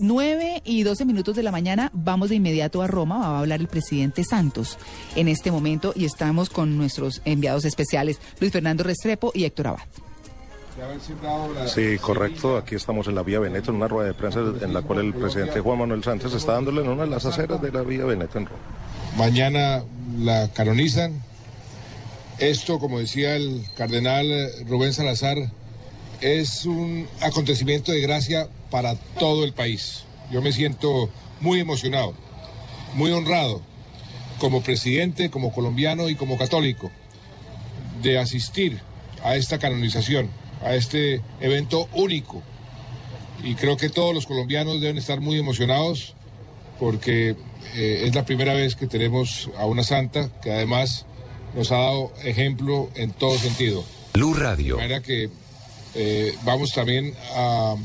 9 y 12 minutos de la mañana, vamos de inmediato a Roma, va a hablar el presidente Santos en este momento y estamos con nuestros enviados especiales, Luis Fernando Restrepo y Héctor Abad. Sí, correcto. Aquí estamos en la Vía Veneto, en una rueda de prensa en la cual el presidente Juan Manuel Santos está dándole en una de las aceras de la Vía Veneto en Roma. Mañana la canonizan. Esto, como decía el cardenal Rubén Salazar, es un acontecimiento de gracia para todo el país. Yo me siento muy emocionado, muy honrado como presidente, como colombiano y como católico de asistir a esta canonización, a este evento único. Y creo que todos los colombianos deben estar muy emocionados porque eh, es la primera vez que tenemos a una santa que además nos ha dado ejemplo en todo sentido. Luz Radio. De manera que eh, vamos también a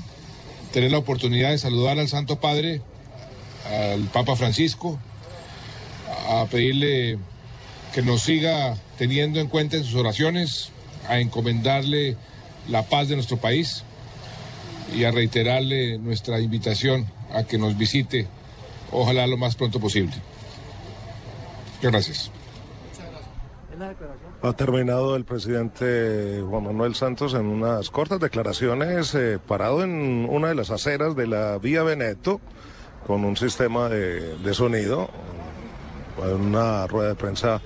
tener la oportunidad de saludar al Santo Padre, al Papa Francisco, a pedirle que nos siga teniendo en cuenta en sus oraciones, a encomendarle la paz de nuestro país y a reiterarle nuestra invitación a que nos visite, ojalá lo más pronto posible. Gracias. Ha terminado el presidente Juan Manuel Santos en unas cortas declaraciones, eh, parado en una de las aceras de la Vía Veneto, con un sistema de, sonido, una rueda de prensa,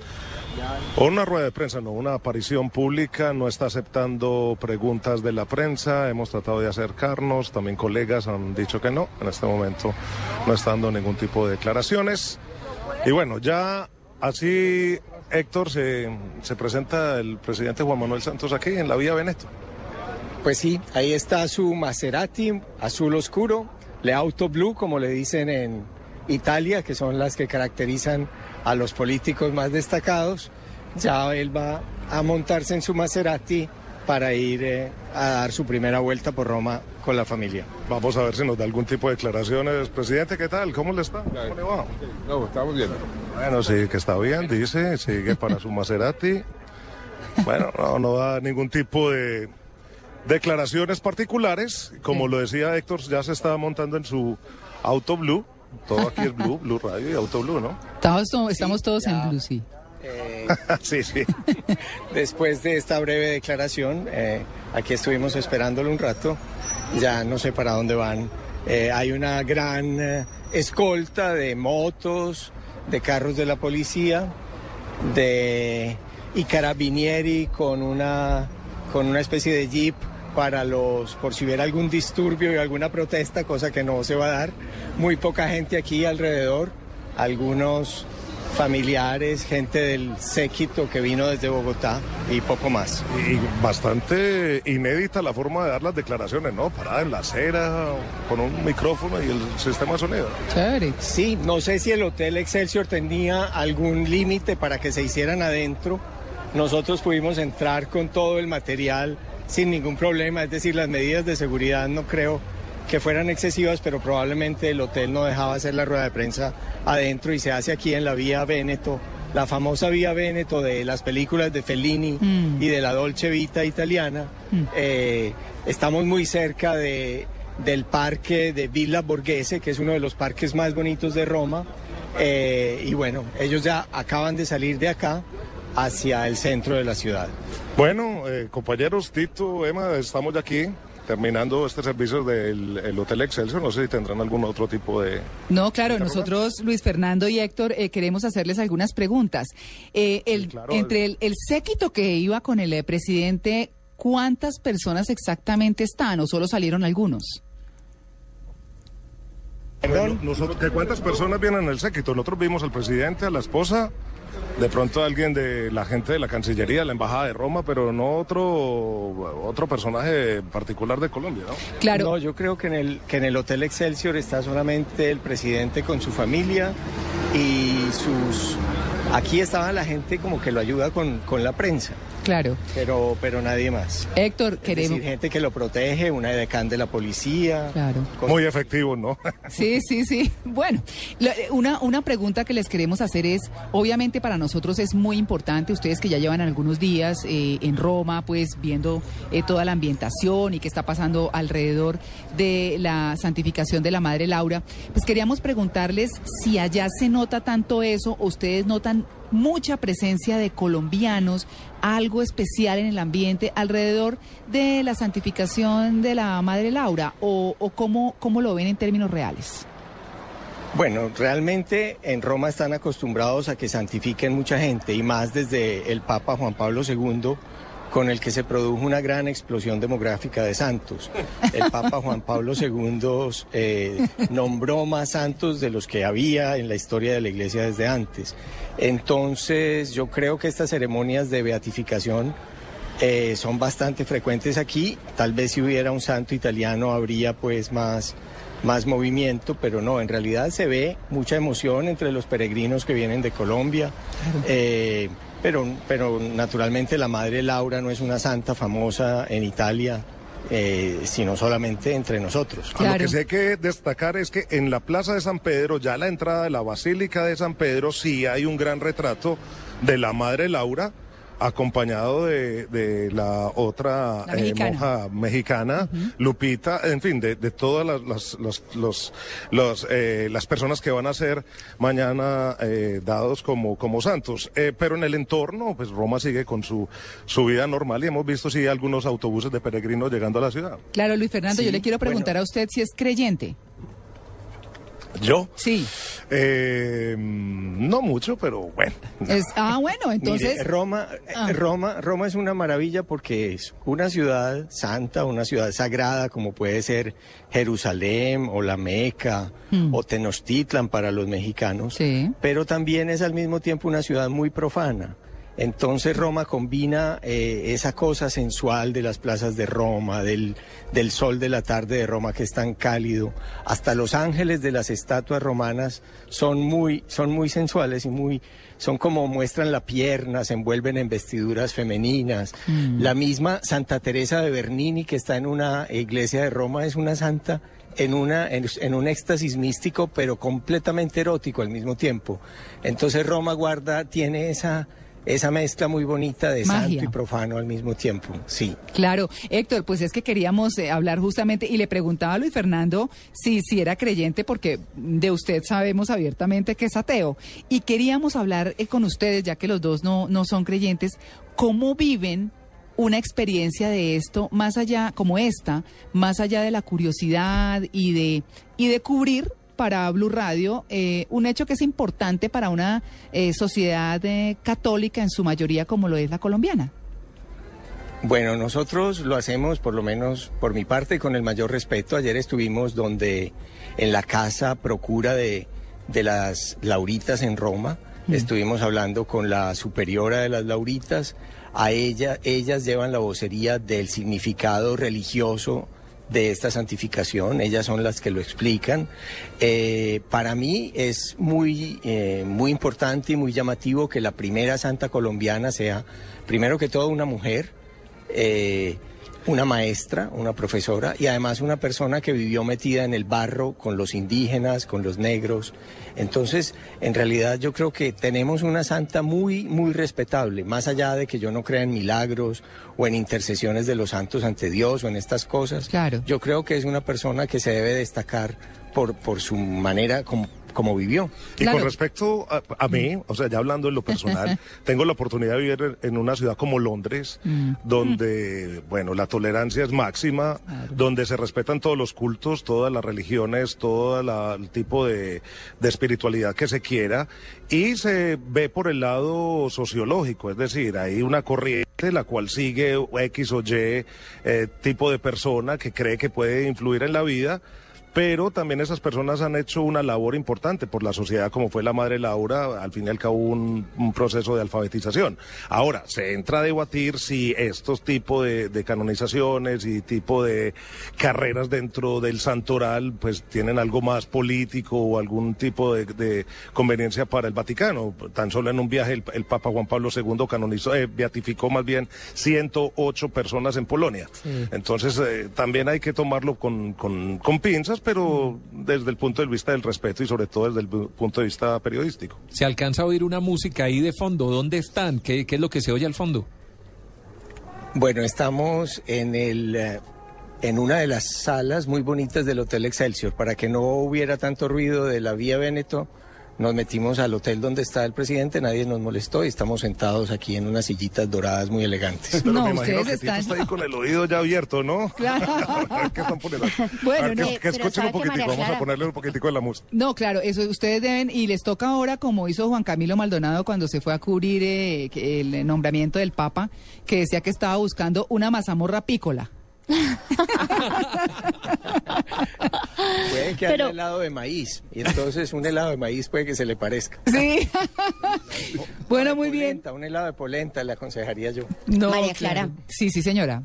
una rueda de prensa, no, una aparición pública, no está aceptando preguntas de la prensa, hemos tratado de acercarnos, también colegas han dicho que no, en este momento no está dando ningún tipo de declaraciones. Y bueno, ya así Héctor, se, se, presenta el presidente Juan Manuel Santos aquí en la Vía Veneto. Pues sí, ahí está su Maserati azul oscuro, le Auto Blue, como le dicen en Italia, que son las que caracterizan a los políticos más destacados. Ya él va a montarse en su Maserati para ir eh, a dar su primera vuelta por Roma con la familia. Vamos a ver si nos da algún tipo de declaraciones. Presidente, ¿qué tal? ¿Cómo le está? ¿Cómo le va? No, estamos bien. Bueno, sí, que está bien, dice, sigue para su Maserati. Bueno, no, no da ningún tipo de declaraciones particulares. Como lo decía Héctor, ya se está montando en su auto blue. Todo aquí es blue, blue radio y auto blue, ¿no? Estamos, estamos todos ya. en blue, sí. Sí, sí. Después de esta breve declaración, eh, aquí estuvimos esperándolo un rato, ya no sé para dónde van. Eh, hay una gran eh, escolta de motos, de carros de la policía, de y carabinieri con una con una especie de jeep para los por si hubiera algún disturbio y alguna protesta, cosa que no se va a dar. Muy poca gente aquí alrededor, algunos familiares, gente del séquito que vino desde Bogotá y poco más. Y bastante inédita la forma de dar las declaraciones, ¿no? Parada en la acera, con un micrófono y el sistema de sonido. Chévere. Sí, no sé si el Hotel Excelsior tenía algún límite para que se hicieran adentro. Nosotros pudimos entrar con todo el material sin ningún problema, es decir, las medidas de seguridad no creo que fueran excesivas, pero probablemente el hotel no dejaba hacer la rueda de prensa adentro y se hace aquí en la vía Veneto, la famosa vía Veneto de las películas de Fellini mm. y de la Dolce Vita italiana. Mm. Eh, estamos muy cerca de, del parque de Villa Borghese, que es uno de los parques más bonitos de Roma. Eh, y bueno, ellos ya acaban de salir de acá hacia el centro de la ciudad. Bueno, eh, compañeros, Tito, Emma, estamos ya aquí terminando este servicio del el Hotel Excelsior, no sé si tendrán algún otro tipo de... No, claro, nosotros, Luis Fernando y Héctor, eh, queremos hacerles algunas preguntas. Eh, el, sí, claro, entre el, el, séquito que iba con el eh, presidente, ¿cuántas personas exactamente están o solo salieron algunos? Perdón. Nosotros, ¿que ¿Cuántas personas vienen en el séquito? Nosotros vimos al presidente, a la esposa, de pronto alguien de la gente de la Cancillería, la Embajada de Roma, pero no otro, otro personaje particular de Colombia, ¿no? Claro. No, yo creo que en el que en el Hotel Excelsior está solamente el presidente con su familia y sus aquí estaba la gente como que lo ayuda con, con la prensa, Claro. pero pero nadie más. Héctor, Es queremos... decir, gente que lo protege, una edecán de la policía. Claro. cosas- Muy efectivo, ¿no? Sí, sí, sí. Bueno, la- una, una pregunta que les queremos hacer es, obviamente para nosotros es muy importante, ustedes que ya llevan algunos días eh, en Roma, pues viendo eh, toda la ambientación y qué está pasando alrededor de la santificación de la Madre Laura, pues queríamos preguntarles si allá se nota tanto eso, o ustedes notan mucha presencia de colombianos, algo especial en el ambiente alrededor de la santificación de la Madre Laura, o, cómo, cómo lo ven en términos reales. Bueno, realmente en Roma están acostumbrados a que santifiquen mucha gente y más desde el Papa Juan Pablo II, con el que se produjo una gran explosión demográfica de santos. El Papa Juan Pablo II eh, nombró más santos de los que había en la historia de la Iglesia desde antes. Entonces, yo creo que estas ceremonias de beatificación eh, son bastante frecuentes aquí. Tal vez si hubiera un santo italiano habría pues más, más movimiento, pero no, en realidad se ve mucha emoción entre los peregrinos que vienen de Colombia. Eh, pero, pero naturalmente la Madre Laura no es una santa famosa en Italia, eh, sino solamente entre nosotros. Lo Claro. que sí hay que destacar es que en la Plaza de San Pedro, ya a la entrada de la Basílica de San Pedro, sí hay un gran retrato de la Madre Laura, acompañado de, de la otra La eh, mexicana. monja mexicana, Lupita, en fin, de, de todas las, las, los- los- los, eh, las personas que van a ser mañana eh, dados como, como santos. Eh, pero en el entorno, pues Roma sigue con su, su vida normal y hemos visto sí algunos autobuses de peregrinos llegando a la ciudad. Claro, Luis Fernando, Sí, yo le quiero preguntar bueno. a usted si es creyente. ¿Yo? Sí. Eh, no mucho, pero bueno. Es, ah, bueno, entonces... Mire, Roma, eh, Ah. Roma, Roma es una maravilla porque es una ciudad santa, una ciudad sagrada como puede ser Jerusalén o la Meca Hmm. o Tenochtitlan para los mexicanos, Sí. pero también es al mismo tiempo una ciudad muy profana. Entonces Roma combina eh, esa cosa sensual de las plazas de Roma, del, del sol de la tarde de Roma que es tan cálido, hasta los ángeles de las estatuas romanas son muy, son muy sensuales y muy, son como muestran la pierna, se envuelven en vestiduras femeninas. La misma Santa Teresa de Bernini que está en una iglesia de Roma es una santa en, una, en, en un éxtasis místico, pero completamente erótico al mismo tiempo. Entonces Roma guarda, tiene esa, esa mezcla muy bonita de Magia. santo y profano al mismo tiempo. Sí. Claro, Héctor, pues es que queríamos eh, hablar justamente y le preguntaba a Luis Fernando si, si era creyente, porque de usted sabemos abiertamente que es ateo. Y queríamos hablar eh, con ustedes, ya que los dos no, no son creyentes, cómo viven una experiencia de esto más allá, como esta, más allá de la curiosidad y de, y de cubrir para Blue Radio eh, un hecho que es importante para una eh, sociedad eh, católica en su mayoría como lo es la colombiana. Bueno, nosotros lo hacemos, por lo menos por mi parte, con el mayor respeto. Ayer estuvimos donde, en la casa procura de, de las Lauritas en Roma. Estuvimos hablando con la superiora de las Lauritas. A ella, ellas llevan la vocería del significado religioso de esta santificación, ellas son las que lo explican. Eh, para mí es muy, eh, muy importante y muy llamativo que la primera santa colombiana sea, primero que todo, una mujer, eh, una maestra, una profesora y además una persona que vivió metida en el barro con los indígenas, con los negros. Entonces, en realidad yo creo que tenemos una santa muy, muy respetable, más allá de que yo no crea en milagros o en intercesiones de los santos ante Dios o en estas cosas. Claro. Yo creo que es una persona que se debe destacar por, por su manera como, como vivió. Y Claro. con respecto a, a mí, o sea, ya hablando en lo personal, tengo la oportunidad de vivir en una ciudad como Londres, donde, bueno, la tolerancia es máxima, donde se respetan todos los cultos, todas las religiones, todo la- el tipo de, de espiritualidad que se quiera, y se ve por el lado sociológico, es decir, hay una corriente la cual sigue X o Y eh, tipo de persona que cree que puede influir en la vida pero también esas personas han hecho una labor importante por la sociedad, como fue la madre Laura, al fin y al cabo un, un proceso de alfabetización. Ahora, se entra a debatir si estos tipos de, de canonizaciones y tipo de carreras dentro del santoral, pues tienen algo más político o algún tipo de, de conveniencia para el Vaticano. Tan solo en un viaje el, el Papa Juan Pablo II canonizó, eh, beatificó más bien 108 personas en Polonia. Entonces, eh, también hay que tomarlo con, con, con pinzas, pero desde el punto de vista del respeto y sobre todo desde el punto de vista periodístico. Se alcanza a oír una música ahí de fondo. ¿Dónde están? ¿Qué, qué es lo que se oye al fondo? Bueno, estamos en el eh, en una de las salas muy bonitas del Hotel Excelsior. Para que no hubiera tanto ruido de la vía Véneto, nos metimos al hotel donde está el presidente, nadie nos molestó y estamos sentados aquí en unas sillitas doradas muy elegantes. Pero No, me imagino ustedes que Tito están- está ahí con el oído ya abierto, ¿no? Claro. A ver qué están poniendo. Bueno, A ver, que- no. que, Pero escuchen ¿sabe un poquitico, vamos a ponerle un poquitico de la música. No, claro, eso ustedes deben, y les toca ahora, como hizo Juan Camilo Maldonado cuando se fue a cubrir eh, el nombramiento del Papa, que decía que estaba buscando una mazamorra pícola. Puede que Pero- haya helado de maíz y entonces un helado de maíz puede que se le parezca. Sí. bueno, muy bien. polenta, Un helado de polenta le aconsejaría yo. No, María Clara. Sí, sí, señora.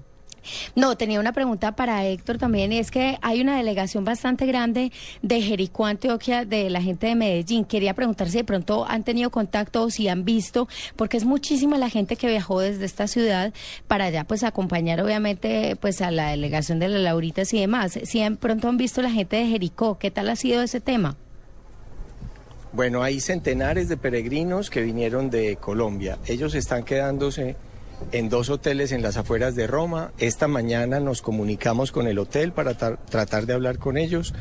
No, tenía una pregunta para Héctor también. Es que hay una delegación bastante grande de Jericó, Antioquia, de la gente de Medellín. Quería preguntar si de pronto han tenido contacto o si han visto, porque es muchísima la gente que viajó desde esta ciudad para allá, pues acompañar obviamente pues a la delegación de las Lauritas y demás. Si de pronto han visto la gente de Jericó, ¿qué tal ha sido ese tema? Bueno, hay centenares de peregrinos que vinieron de Colombia. Ellos están quedándose en dos hoteles en las afueras de Roma. Esta mañana nos comunicamos con el hotel para tra- tratar de hablar con ellos,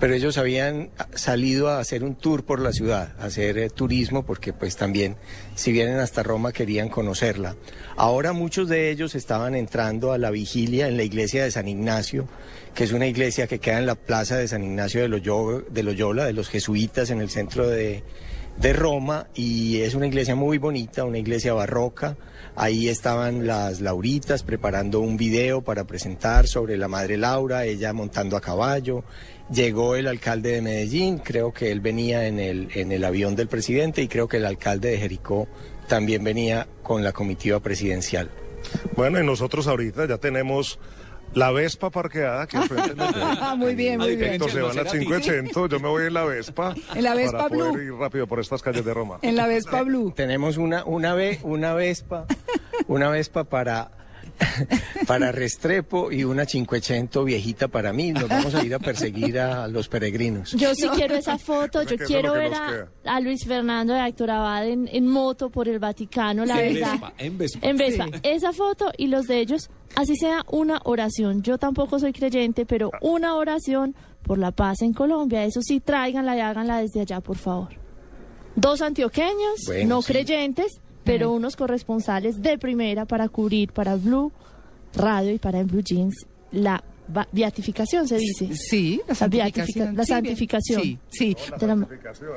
pero ellos habían salido a hacer un tour por la ciudad, a hacer eh, turismo, porque pues también si vienen hasta Roma querían conocerla. Ahora muchos de ellos estaban entrando a la vigilia en la iglesia de San Ignacio, que es una iglesia que queda en la plaza de San Ignacio de Loyola, de, Loyola, de los jesuitas en el centro de, de Roma y es una iglesia muy bonita, una iglesia barroca. Ahí estaban las Lauritas preparando un video para presentar sobre la Madre Laura, ella montando a caballo. Llegó el alcalde de Medellín, creo que él venía en el, en el avión del presidente y creo que el alcalde de Jericó también venía con la comitiva presidencial. Bueno, y nosotros ahorita ya tenemos la Vespa parqueada aquí al frente del hotel. Ah, muy bien, muy bien. Héctor se van a Maserati. 580, yo me voy en la Vespa. En la Vespa para poder Blue. ir rápido por estas calles de Roma. En la Vespa Blue. Tenemos una, una, ve- una Vespa, una Vespa para, para Restrepo y una 580 viejita para mí. Nos vamos a ir a perseguir a los peregrinos. Yo sí quiero esa foto, yo quiero ver a, Luis Fernando de Héctor Abad en, en moto por el Vaticano, la verdad. Vespa, en Vespa. En Vespa. Sí. Esa foto y los de ellos, así sea una oración. Yo tampoco soy creyente, pero una oración por la paz en Colombia. Eso sí, tráiganla y háganla desde allá, por favor. Dos antioqueños, Bueno, no sí. creyentes, pero unos corresponsales de primera para cubrir para Blue Radio y para en Blue Jeans la beatificación, se dice. Sí, la La santificación. la santificación. Sí, la,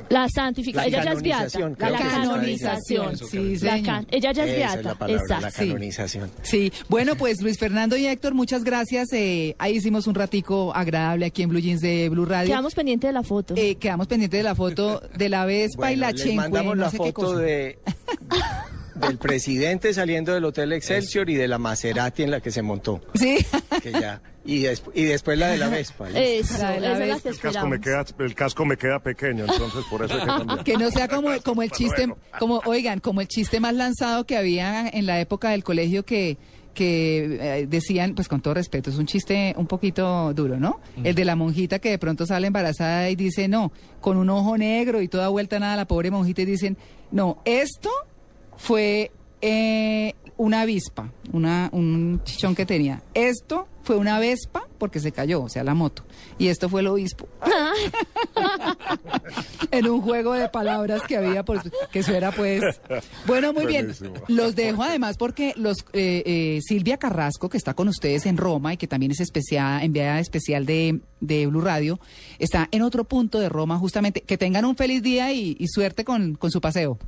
la santificación. La Ella ya es beata. La, la canonización. Sí, La can- ella ya es beata. es la la Exacto. canonización. Sí, bueno, pues Luis Fernando y Héctor, muchas gracias. Eh, ahí hicimos un ratico agradable aquí en Blue Jeans de Blue Radio. Quedamos pendientes de la foto. Eh, quedamos pendientes de la foto de la Vespa y Bueno, la les Chenque, mandamos no la sé qué foto cosa. de, del presidente saliendo del Hotel Excelsior y de la Maserati en la que se montó. Sí, que ya- y, des- y después la de la Vespa. El casco, me queda, el casco me queda pequeño, entonces por eso hay que cambiar. que no sea como, como el chiste, como, oigan, como el chiste más lanzado que había en la época del colegio que que eh, decían, pues con todo respeto, es un chiste un poquito duro, ¿no? El de la monjita que de pronto sale embarazada y dice, no, con un ojo negro y toda vuelta nada, la pobre monjita y dicen, no, esto fue eh, una avispa, una, un chichón que tenía. Esto fue una vespa porque se cayó, o sea, la moto. Y esto fue el obispo. en un juego de palabras que había, pues, que eso era pues... Bueno, muy bien. Los dejo además porque los eh, eh, Silvia Carrasco, que está con ustedes en Roma y que también es especial, enviada especial de, de Blue Radio, está en otro punto de Roma justamente. Que tengan un feliz día y, y suerte con, con su paseo.